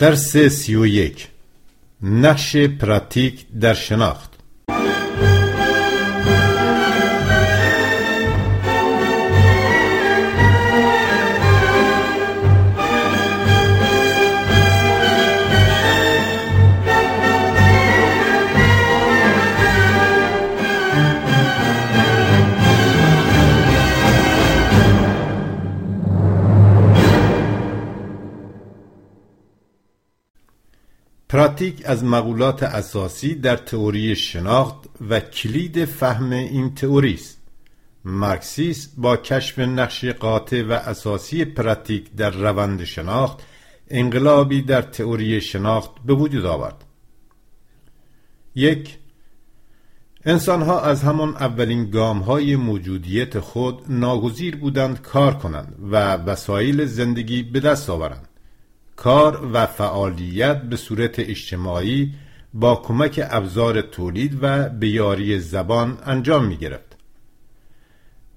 درس سی و یک. نقش پراتیک در شناخت. پراتیک از مقولات اساسی در تئوری شناخت و کلید فهم این تئوری است. مارکسیس با کشف نقش قاطع و اساسی پراتیک در روند شناخت انقلابی در تئوری شناخت به وجود آورد. یک انسانها از همان اولین گام های موجودیت خود ناگزیر بودند کار کنند و وسایل زندگی به دست آورند. کار و فعالیت به صورت اجتماعی با کمک ابزار تولید و بیاری زبان انجام می گرفت.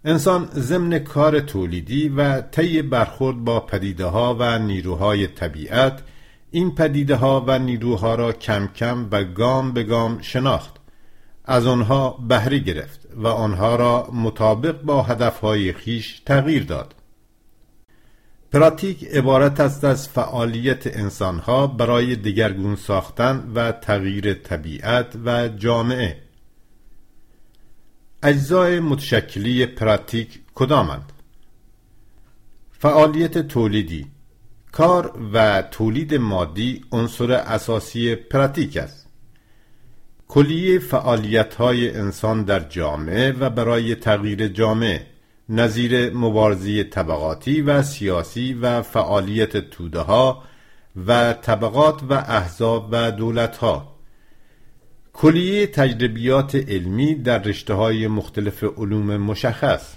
انسان ضمن کار تولیدی و طی برخورد با پدیده ها و نیروهای طبیعت این پدیده ها و نیروها را کم کم و گام به گام شناخت از آنها بهره گرفت و آنها را مطابق با هدفهای خیش تغییر داد پراتیک عبارت است از فعالیت انسانها برای دگرگون ساختن و تغییر طبیعت و جامعه. اجزای متشکلی پراتیک کدامند؟ فعالیت تولیدی کار و تولید مادی عنصر اساسی پراتیک است. کلیه فعالیت های انسان در جامعه و برای تغییر جامعه. نظیر مبارزی طبقاتی و سیاسی و فعالیت توده ها و طبقات و احزاب و دولت ها کلیه تجربیات علمی در رشته های مختلف علوم مشخص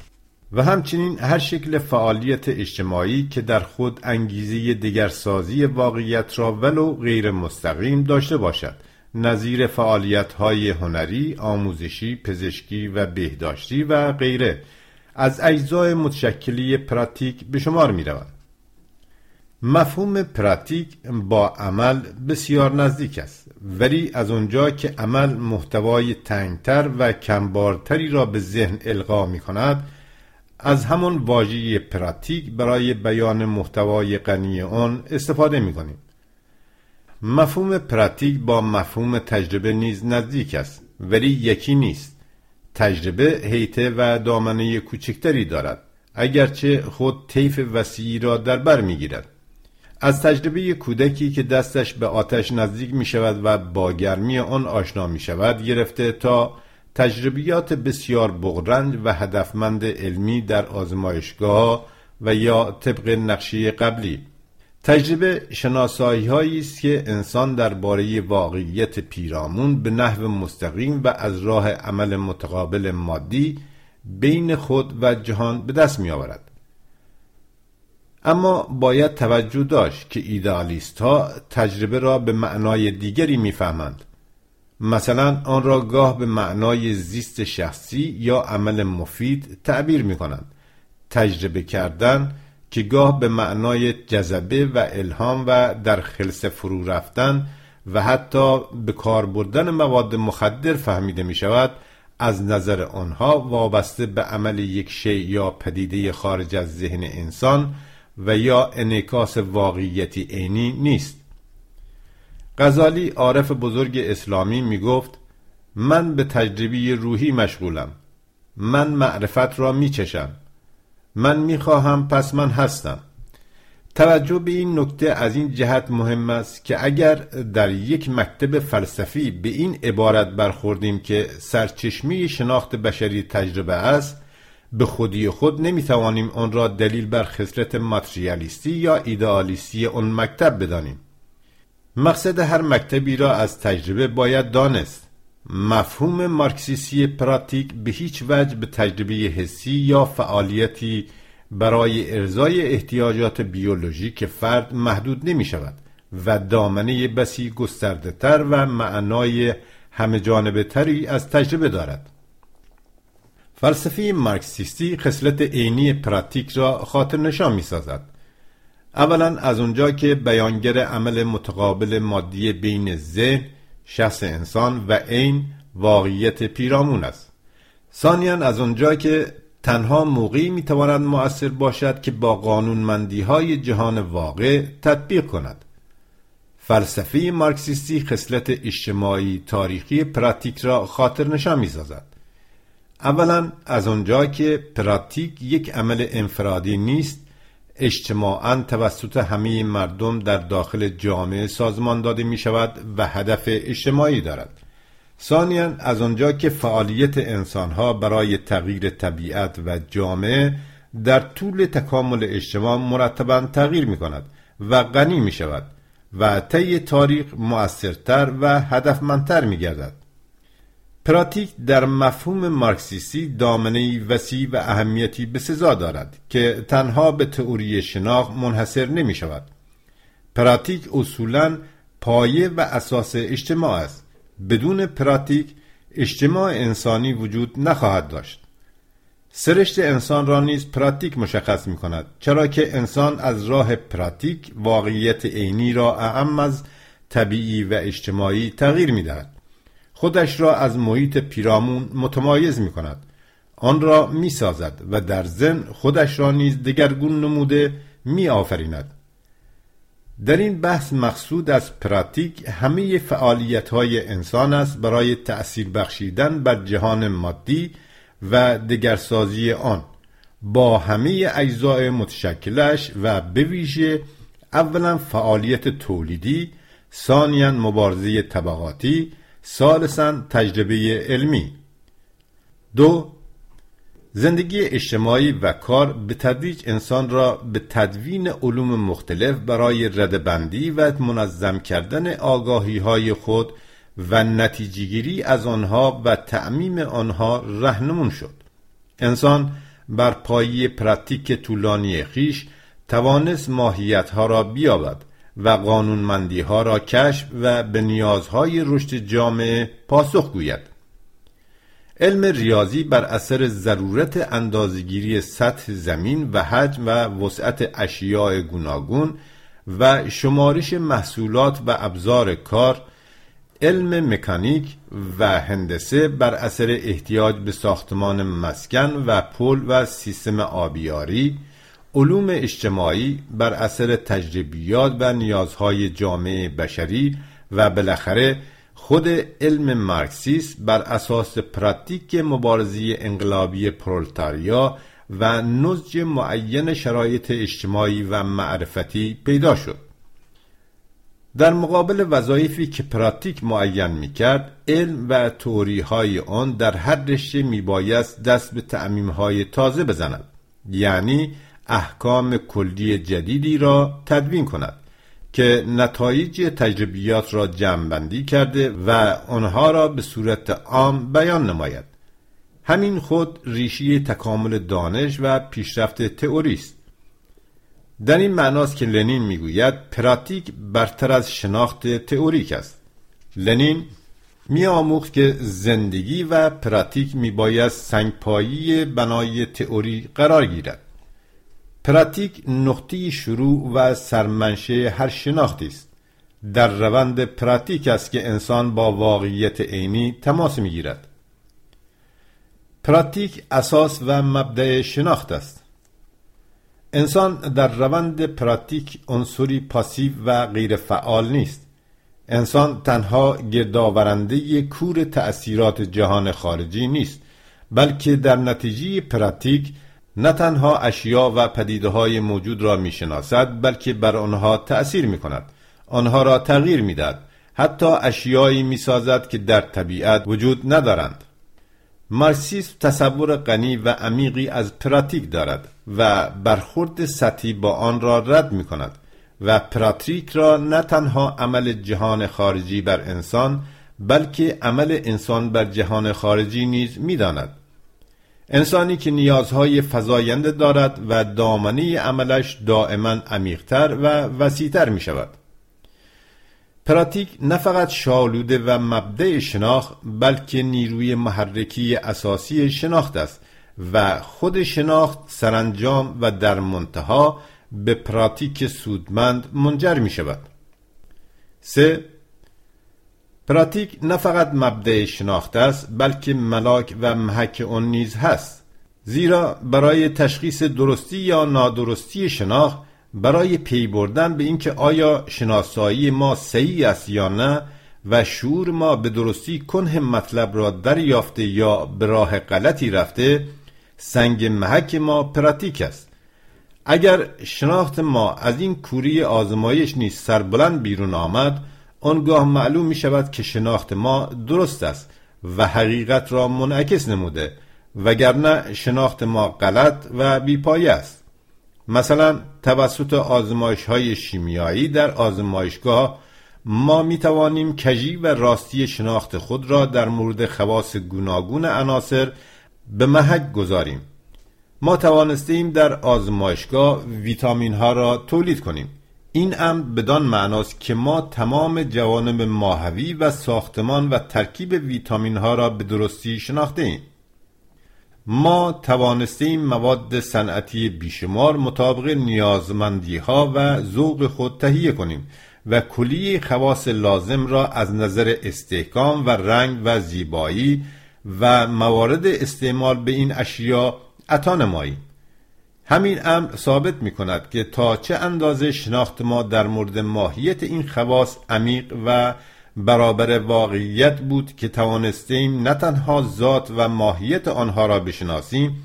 و همچنین هر شکل فعالیت اجتماعی که در خود انگیزه دگرسازی واقعیت را ولو غیر مستقیم داشته باشد. نظیر فعالیت های هنری، آموزشی، پزشکی و بهداشتی و غیره. از اجزای متشکلی پراتیک به شمار می رود. مفهوم پراتیک با عمل بسیار نزدیک است ولی از اونجا که عمل محتوای تنگتر و کمبارتری را به ذهن القا می کند از همان واژه پراتیک برای بیان محتوای غنی آن استفاده می کنیم مفهوم پراتیک با مفهوم تجربه نیز نزدیک است ولی یکی نیست تجربه حیطه و دامنه کوچکتری دارد. اگرچه خود طیف وسیعی را در بر می‌گیرد. از تجربه کودکی که دستش به آتش نزدیک می شود و با گرمی آن آشنا می شود گرفته تا تجربیات بسیار بغرنج و هدفمند علمی در آزمایشگاه و یا طبق نقشه قبلی تجربه شناسایی است که انسان درباره واقعیت پیرامون به نحو مستقیم و از راه عمل متقابل مادی بین خود و جهان به دست می آورد. اما باید توجه داشت که ایدالیست ها تجربه را به معنای دیگری می‌فهمند. مثلا آن را گاه به معنای زیست شخصی یا عمل مفید تعبیر می کنند. تجربه کردن که گاه به معنای جذبه و الهام و در خلص فرو رفتن و حتی به کار بردن مواد مخدر فهمیده می شود از نظر آنها وابسته به عمل یک شی یا پدیده خارج از ذهن انسان و یا انعکاس واقعیتی عینی نیست. غزالی عارف بزرگ اسلامی می گفت من به تجربی روحی مشغولم من معرفت را می چشم من می‌خواهم پس من هستم. توجه به این نکته از این جهت مهم است که اگر در یک مکتب فلسفی به این عبارت برخوردیم که سرچشمه شناخت بشری تجربه است به خودی خود نمی‌توانیم آن را دلیل بر خسرت ماتریالیستی یا ایدئالیستی آن مکتب بدانیم. مقصد هر مکتبی را از تجربه باید دانست. مفهوم مارکسیسی پراتیک به هیچ وجه به تجربه حسی یا فعالیتی برای ارزای احتیاجات بیولوژیک فرد محدود نمی شود و دامنه بسی گسترده تر و معنای همه جانبه تری از تجربه دارد. فلسفه مارکسیستی خصلت عینی پراتیک را خاطر نشان می سازد اولا از اونجا که بیانگر عمل متقابل مادی بین ذهن شخص انسان و عین واقعیت پیرامون است. ثانیا از اونجا که تنها موقعی می‌تواند مؤثر باشد که با قانونمندی های جهان واقع تطبیق کند. فلسفه مارکسیستی خصلت اجتماعی تاریخی پراتیک را خاطر نشان می‌سازد. اولا از آنجا که پراتیک یک عمل انفرادی نیست اجتماعا توسط همه مردم در داخل جامعه سازمان داده می شود و هدف اجتماعی دارد. ثانیا از آنجا که فعالیت انسانها برای تغییر طبیعت و جامعه در طول تکامل اجتماع مرتبا تغییر می کند و غنی می شود و طی تاریخ مؤثرتر و هدفمندتر می گردد پراتیک در مفهوم مارکسیستی دامنه وسیع و اهمیتی به سزا دارد که تنها به تئوری شناخت منحصر نمی شود پراتیک اصولا پایه و اساس اجتماع است. بدون پراتیک اجتماع انسانی وجود نخواهد داشت. سرشت انسان را نیز پراتیک مشخص می کند چرا که انسان از راه پراتیک واقعیت عینی را اعم از طبیعی و اجتماعی تغییر می دهد. خودش را از محیط پیرامون متمایز می کند آن را می سازد و در زن خودش را نیز دگرگون نموده می آفریند در این بحث مقصود از پراتیک همه فعالیت های انسان است برای تأثیر بخشیدن بر جهان مادی و دگرسازی آن. با همه اجزای متشکلش و به ویژه اولا فعالیت تولیدی ثانیا مبارزه طبقاتی ثالثا تجربه علمی. دو زندگی اجتماعی و کار به تدریج انسان را به تدوین علوم مختلف برای ردبندی و منظم کردن آگاهی های خود و نتیجهگیری از آنها و تعمیم آنها رهنمون شد. انسان بر پایی پراتیک طولانی خیش توانست ماهیت ها را بیابد و قانونمندی ها را کشف و به نیازهای رشد جامعه پاسخ گوید. علم ریاضی بر اثر ضرورت اندازگیری سطح زمین و حجم و وسعت اشیاء گوناگون و شمارش محصولات و ابزار کار علم مکانیک و هندسه بر اثر احتیاج به ساختمان مسکن و پل و سیستم آبیاری علوم اجتماعی بر اثر تجربیات و نیازهای جامعه بشری و بالاخره خود علم مارکسیس بر اساس پراتیک مبارزی انقلابی پرولتاریا و نزج معین شرایط اجتماعی و معرفتی پیدا شد. در مقابل وظایفی که پراتیک معین می کرد علم و توری های آن در هر رشته می بایست دست به تعمیم های تازه بزند. یعنی احکام کلی جدیدی را تدوین کند که نتایج تجربیات را جمعبندی کرده و آنها را به صورت عام بیان نماید. همین خود ریشی تکامل دانش و پیشرفت تئوری است. در این معناست که لنین می‌گوید پراتیک برتر از شناخت تئوریک است. لنین می آموخت که زندگی و پراتیک می باید سنگپایی بنای تئوری قرار گیرد. پراتیک نقطه شروع و سرمنشه هر شناختی است. در روند پراتیک است که انسان با واقعیت عینی تماس می‌گیرد. پراتیک اساس و مبدع شناخت است. انسان در روند پراتیک عنصری پاسیو و غیر فعال نیست. انسان تنها گردآورنده کور تأثیرات جهان خارجی نیست بلکه در نتیجه پراتیک نه تنها اشیا و پدیده های موجود را می‌شناسد بلکه بر آنها تأثیر می کند آنها را تغییر می داد. حتی اشیایی می سازد که در طبیعت وجود ندارند مارکسیسم تصور غنی و عمیقی از پراتیک دارد و برخورد سطحی با آن را رد می کند و پراتیک را نه تنها عمل جهان خارجی بر انسان بلکه عمل انسان بر جهان خارجی نیز می داند. انسانی که نیازهای فضاینده دارد و دامنه عملش دائما عمیقتر و وسیعتر می شود پراتیک نه فقط شالوده و مبدع شناخت بلکه نیروی محرکی اساسی شناخت است و خود شناخت سرانجام و در منتها به پراتیک سودمند منجر می شود پراتیک نه فقط مبدع شناخته است بلکه ملاک و محک آن نیز هست. زیرا برای تشخیص درستی یا نادرستی شناخت برای پی بردن به اینکه آیا شناسایی ما صحیح است یا نه و شعور ما به درستی کنه مطلب را دریافته یا به راه غلطی رفته سنگ محک ما پراتیک است. اگر شناخت ما از این کوری آزمایش نیز سربلند بیرون آمد آنگاه معلوم می شود که شناخت ما درست است و حقیقت را منعکس نموده وگرنه شناخت ما غلط و بیپایه است. مثلا توسط آزمایش های شیمیایی در آزمایشگاه ما می توانیم کجی و راستی شناخت خود را در مورد خواص گوناگون عناصر به محک گذاریم. ما توانستیم در آزمایشگاه ویتامین ها را تولید کنیم. این امر بدان معناست که ما تمام جوانب ماهوی و ساختمان و ترکیب ویتامین ها را به درستی شناخته ایم. ما توانستیم مواد صنعتی بیشمار مطابق نیازمندی ها و ذوق خود تهیه کنیم و کلی خواص لازم را از نظر استحکام و رنگ و زیبایی و موارد استعمال به این اشیا عطا نماییم. همین امر ثابت می کند که تا چه اندازه شناخت ما در مورد ماهیت این خواص عمیق و برابر واقعیت بود که توانستیم نه تنها ذات و ماهیت آنها را بشناسیم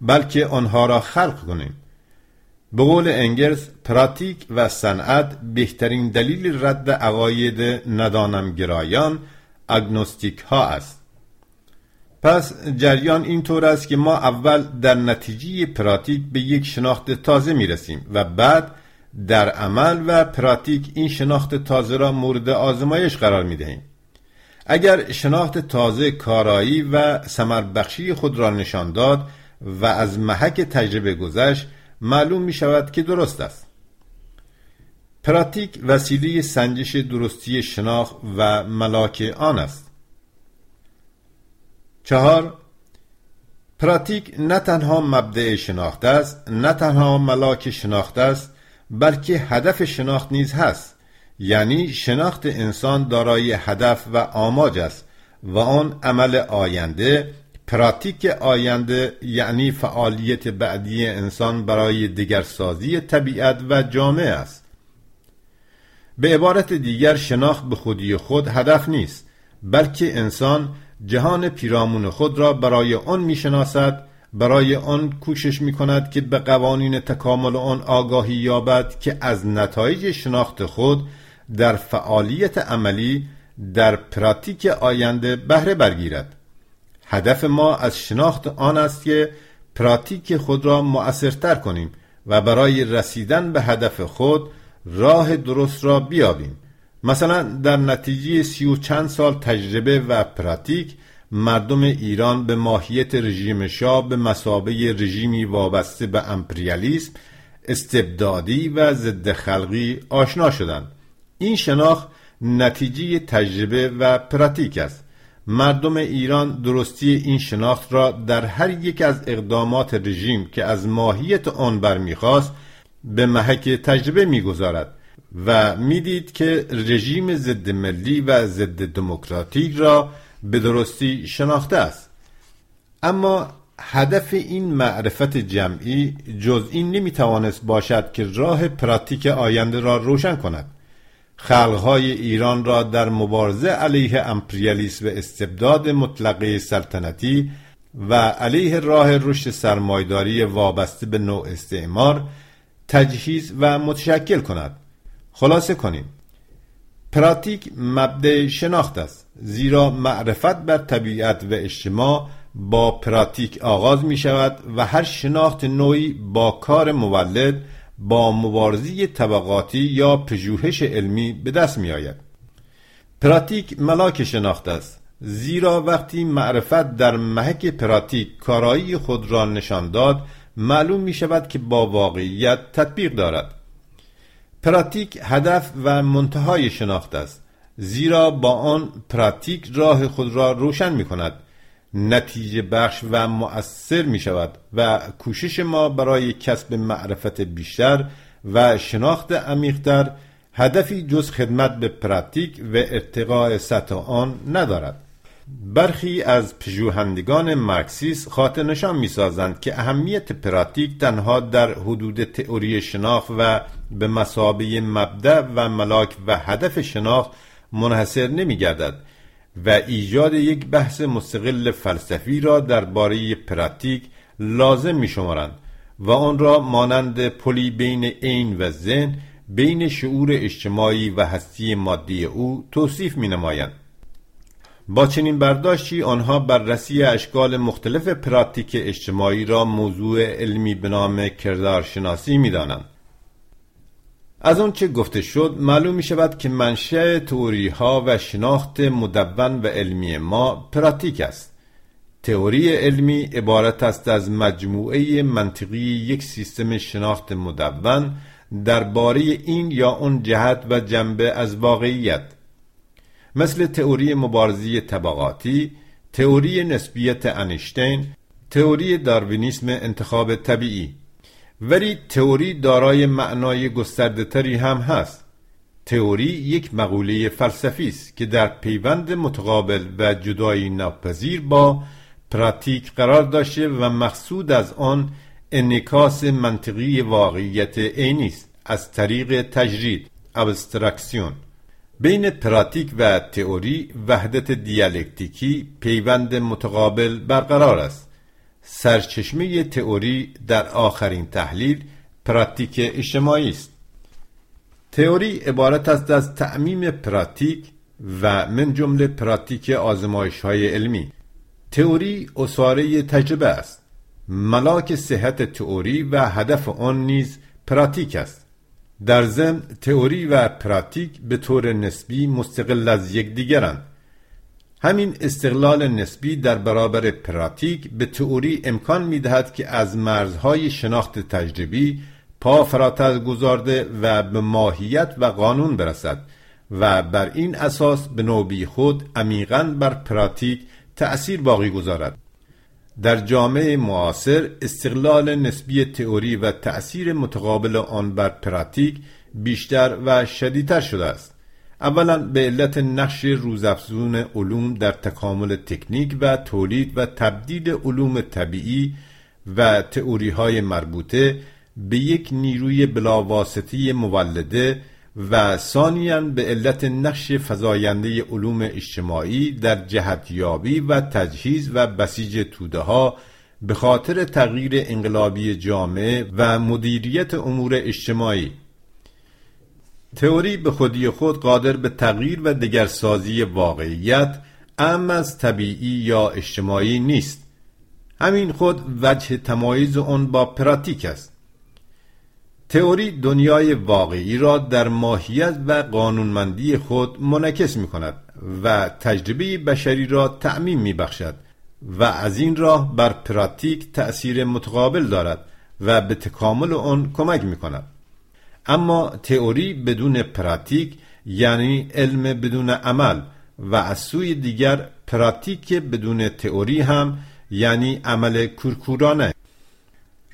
بلکه آنها را خلق کنیم. به قول انگرز پراتیک و صنعت بهترین دلیل رد عقاید ندانم گرایان اگنوستیک ها است. پس جریان این طور است که ما اول در نتیجه پراتیک به یک شناخت تازه می رسیم و بعد در عمل و پراتیک این شناخت تازه را مورد آزمایش قرار می دهیم. اگر شناخت تازه کارایی و سمر بخشی خود را نشان داد و از محک تجربه گذشت معلوم می شود که درست است. پراتیک وسیله سنجش درستی شناخت و ملاک آن است. چهار پراتیک نه تنها مبدع شناخت است نه تنها ملاک شناخت است بلکه هدف شناخت نیز هست. یعنی شناخت انسان دارای هدف و آماج است و آن عمل آینده پراتیک آینده یعنی فعالیت بعدی انسان برای دگرسازی طبیعت و جامعه است. به عبارت دیگر شناخت به خودی خود هدف نیست بلکه انسان جهان پیرامون خود را برای آن می‌شناسد برای آن کوشش می کند که به قوانین تکامل آن آگاهی یابد که از نتایج شناخت خود در فعالیت عملی در پراتیک آینده بهره برگیرد. هدف ما از شناخت آن است که پراتیک خود را مؤثرتر کنیم و برای رسیدن به هدف خود راه درست را بیابیم. مثلا در نتیجه سی و چند سال تجربه و پراتیک مردم ایران به ماهیت رژیم شاه به مسابه رژیمی وابسته به امپریالیسم استبدادی و ضد خلقی آشنا شدند. این شناخت نتیجه تجربه و پراتیک است. مردم ایران درستی این شناخت را در هر یک از اقدامات رژیم که از ماهیت آن برمیخواست به محک تجربه می‌گذارد. و می‌دید که رژیم ضد ملی و ضد دموکراتیک را به درستی شناخته است. اما هدف این معرفت جمعی جز این نمی‌توانست باشد که راه پراتیک آینده را روشن کند. خلقهای ایران را در مبارزه علیه امپریالیسم و استبداد مطلقه سلطنتی و علیه راه رشد سرمایداری وابسته به نوع استعمار تجهیز و متشکل کند. خلاصه کنیم. پراتیک مبدع شناخت است زیرا معرفت بر طبیعت و اجتماع با پراتیک آغاز می شود و هر شناخت نوعی با کار مولد با مبارزی طبقاتی یا پژوهش علمی به دست می آید پراتیک ملاک شناخت است زیرا وقتی معرفت در محک پراتیک کارایی خود را نشان داد معلوم می شود که با واقعیت تطبیق دارد. پراتیک هدف و منتهای شناخت است زیرا با آن پراتیک راه خود را روشن می کند نتیجه بخش و مؤثر می شود و کوشش ما برای کسب معرفت بیشتر و شناخت عمیقتر هدفی جز خدمت به پراتیک و ارتقاء سطح آن ندارد. برخی از پژوهندگان مارکسیست خاطر نشان می سازند که اهمیت پراتیک تنها در حدود تئوری شناخت و به مسابه مبدع و ملاک و هدف شناخت منحصر نمی گردد و ایجاد یک بحث مستقل فلسفی را درباره پراتیک لازم می شمارند و آن را مانند پلی بین عین و ذهن بین شعور اجتماعی و هستی مادی او توصیف می نمایند. با چنین برداشتی آنها بررسی اشکال مختلف پراتیک اجتماعی را موضوع علمی به نام کردارشناسی می دانند. از چه گفته شد معلوم می شود که منشأ تئوری ها و شناخت مدون و علمی ما پراتیک است تئوری علمی عبارت است از مجموعه منطقی یک سیستم شناخت مدون درباره این یا اون جهت و جنبه از واقعیت مثل تئوری مبارزی طبقاتی تئوری نسبیت انیشتین تئوری داروینیسم انتخاب طبیعی. ولی تئوری دارای معنای گسترده تری هم هست. تئوری یک مقوله فلسفی است که در پیوند متقابل و جدایی ناپذیر با پراتیک قرار داشته و مقصود از آن انکاس منطقی واقعیت عینی است از طریق تجرید ابسترکسیون بین پراتیک و تئوری وحدت دیالکتیکی پیوند متقابل برقرار است. سرچشمه تئوری در آخرین تحلیل پراتیک اجتماعی است. تئوری عبارت است از تعمیم پراتیک و من جمله پراتیک آزمایش های علمی. تئوری اصاره تجربه است. ملاک صحت تئوری و هدف آن نیز پراتیک است. در ضمن تئوری و پراتیک به طور نسبی مستقل از یکدیگرند. همین استقلال نسبی در برابر پراتیک به تئوری امکان می‌دهد که از مرزهای شناخت تجربی پا فراتر گذارده و به ماهیت و قانون برسد و بر این اساس به نوبی خود عمیقا بر پراتیک تأثیر باقی گذارد. در جامعه معاصر استقلال نسبی تئوری و تأثیر متقابل آن بر پراتیک بیشتر و شدیدتر شده است. اولا به علت نقش روزافزون علوم در تکامل تکنیک و تولید و تبدیل علوم طبیعی و تئوری های مربوطه به یک نیروی بلاواسطی مولده و ثانیا به علت نقش فزاینده علوم اجتماعی در جهتیابی و تجهیز و بسیج توده ها به خاطر تغییر انقلابی جامعه و مدیریت امور اجتماعی. تئوری به خودی خود قادر به تغییر و دگرسازی واقعیت ام از طبیعی یا اجتماعی نیست. همین خود وجه تمایز آن با پراتیک است. تئوری دنیای واقعی را در ماهیت و قانونمندی خود منعکس می کند و تجربه بشری را تعمیم می بخشد و از این راه بر پراتیک تأثیر متقابل دارد و به تکامل آن کمک می کند اما تئوری بدون پراتیک یعنی علم بدون عمل و از سوی دیگر پراتیک بدون تئوری هم یعنی عمل کورکورانه.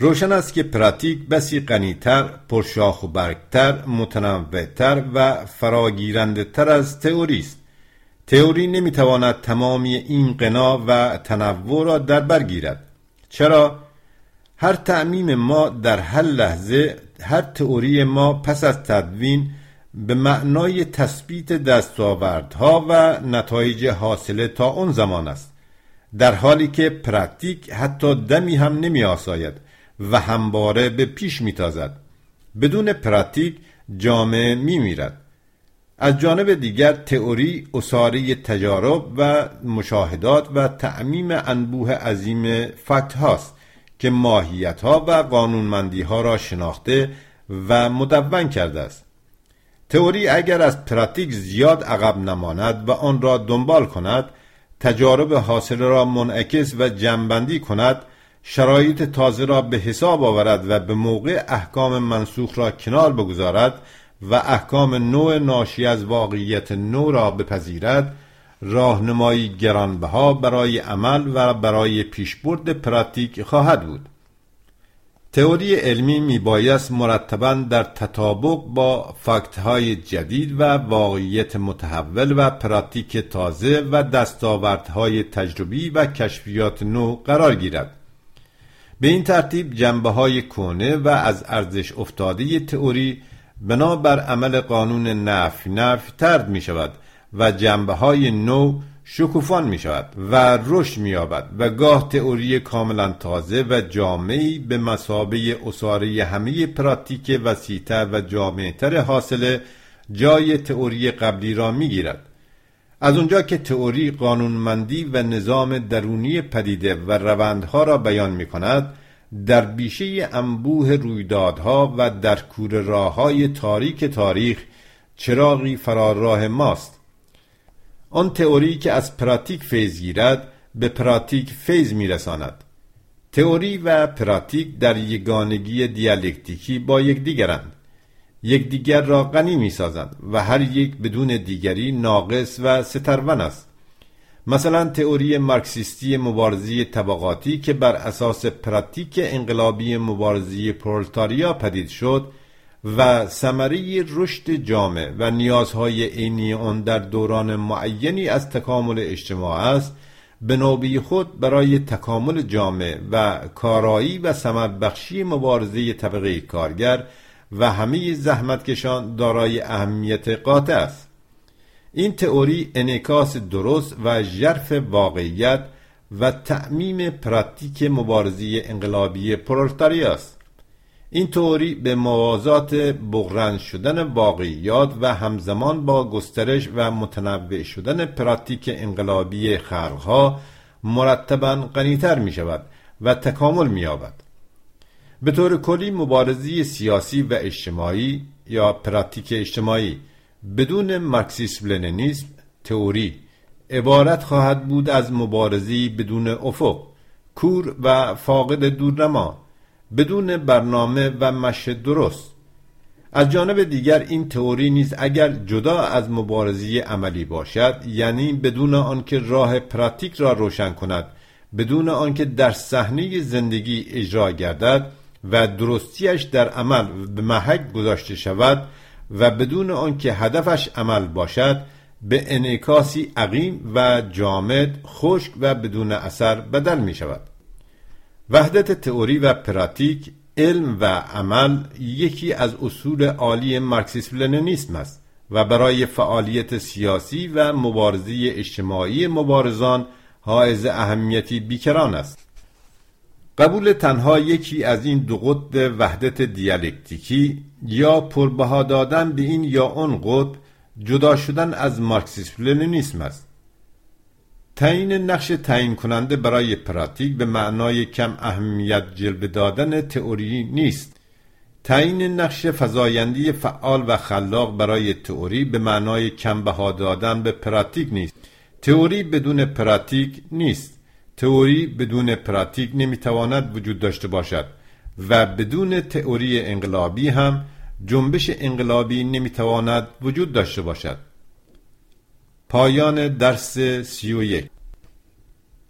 روشن است که پراتیک بسی غنیتر پرشاخ و برگتر متنوعتر و فراگیرنده تر از تئوری است. تئوری نمی‌تواند تمامی این قنا و تنوع را در بر گیرد. چرا؟ هر تعمیم ما در هر لحظه هر تئوری ما پس از تدوین به معنای تثبیت دستاوردها و نتایج حاصله تا اون زمان است. در حالی که پراتیک حتی دمی هم نمی آساید و همواره به پیش می تازد بدون پراتیک جامعه می میرد از جانب دیگر تئوری عصاره تجارب و مشاهدات و تعمیم انبوه عظیم fact هاست که ماهیت ها و قانونمندی ها را شناخته و مدون کرده است. تئوری اگر از پراتیک زیاد عقب نماند و آن را دنبال کند تجارب حاصل را منعکس و جمعبندی کند شرایط تازه را به حساب آورد و به موقع احکام منسوخ را کنار بگذارد و احکام نوع ناشی از واقعیت نو را بپذیرد راهنمایی گرانبها برای عمل و برای پیشبرد پراتیک خواهد بود. تئوری علمی میبایست مرتبا در تطابق با فاکت های جدید و واقعیت متحول و پراتیک تازه و دستاوردهای تجربی و کشفیات نو قرار گیرد. به این ترتیب جنبه های کونه و از ارزش افتاده تئوری بنابر عمل قانون نفی نفی ترد می شود و جنبه های نو شکوفان می شود و رشد می یابد و گاه تئوری کاملا تازه و جامعی به مسابه اصاره همه پراتیک وسیعتر و جامعتر حاصل جای تئوری قبلی را می گیرد از اونجا که تئوری قانونمندی و نظام درونی پدیده و روندها را بیان می کند در بیشه انبوه رویدادها و در کور راه های تاریک تاریخ چراغی فرار راه ماست. آن تئوری که از پراتیک فیض گیرد به پراتیک فیض میرساند. تئوری و پراتیک در یگانگی دیالکتیکی با یکدیگرند. یکدیگر را غنی می‌سازند و هر یک بدون دیگری ناقص و سترون است. مثلا تئوری مارکسیستی مبارزی طبقاتی که بر اساس پراتیک انقلابی مبارزی پرولتاریا پدید شد و ثمره رشد جامعه و نیازهای عینی آن در دوران معینی از تکامل اجتماع است به نوبی خود برای تکامل جامعه و کارایی و ثمر بخشی مبارزه طبقه کارگر و همه زحمتکشان دارای اهمیت قاطع است. این تئوری انعکاس درست و ژرف واقعیت و تعمیم پراتیک مبارزه انقلابی پرولتاریا است. این تئوری به موازات بغرند شدن واقعیات و همزمان با گسترش و متنوع شدن پراتیک انقلابی خلقها مرتبا غنیتر می شود و تکامل می یابد به طور کلی مبارزی سیاسی و اجتماعی یا پراتیک اجتماعی بدون مارکسیسم لنینیسم تئوری عبارت خواهد بود از مبارزی بدون افق کور و فاقد دورنما بدون برنامه و مشه درست. از جانب دیگر این تئوری نیز اگر جدا از مبارزی عملی باشد یعنی بدون آنکه راه پراتیک را روشن کند بدون آنکه در صحنه زندگی اجرا گردد و درستیش در عمل به محک گذاشته شود و بدون آنکه هدفش عمل باشد به انعکاسی عقیم و جامد خشک و بدون اثر بدل می شود وحدت تئوری و پراتیک علم و عمل یکی از اصول عالی مارکسیسم لنینیسم است و برای فعالیت سیاسی و مبارزه اجتماعی مبارزان حائز اهمیتی بیکران است. قبول تنها یکی از این دو قطب وحدت دیالکتیکی یا پربها دادن به این یا آن قطب جدا شدن از مارکسیسم لنینیسم است. تعیین نقش تعیین کننده برای پراتیک به معنای کم اهمیت جلوه دادن تئوری نیست. تعیین نقش فزایندی فعال و خلاق برای تئوری به معنای کم بها دادن به پراتیک نیست. تئوری بدون پراتیک نیست. تئوری بدون پراتیک نمی‌تواند وجود داشته باشد و بدون تئوری انقلابی هم جنبش انقلابی نمی‌تواند وجود داشته باشد. پایان درس سی و یک.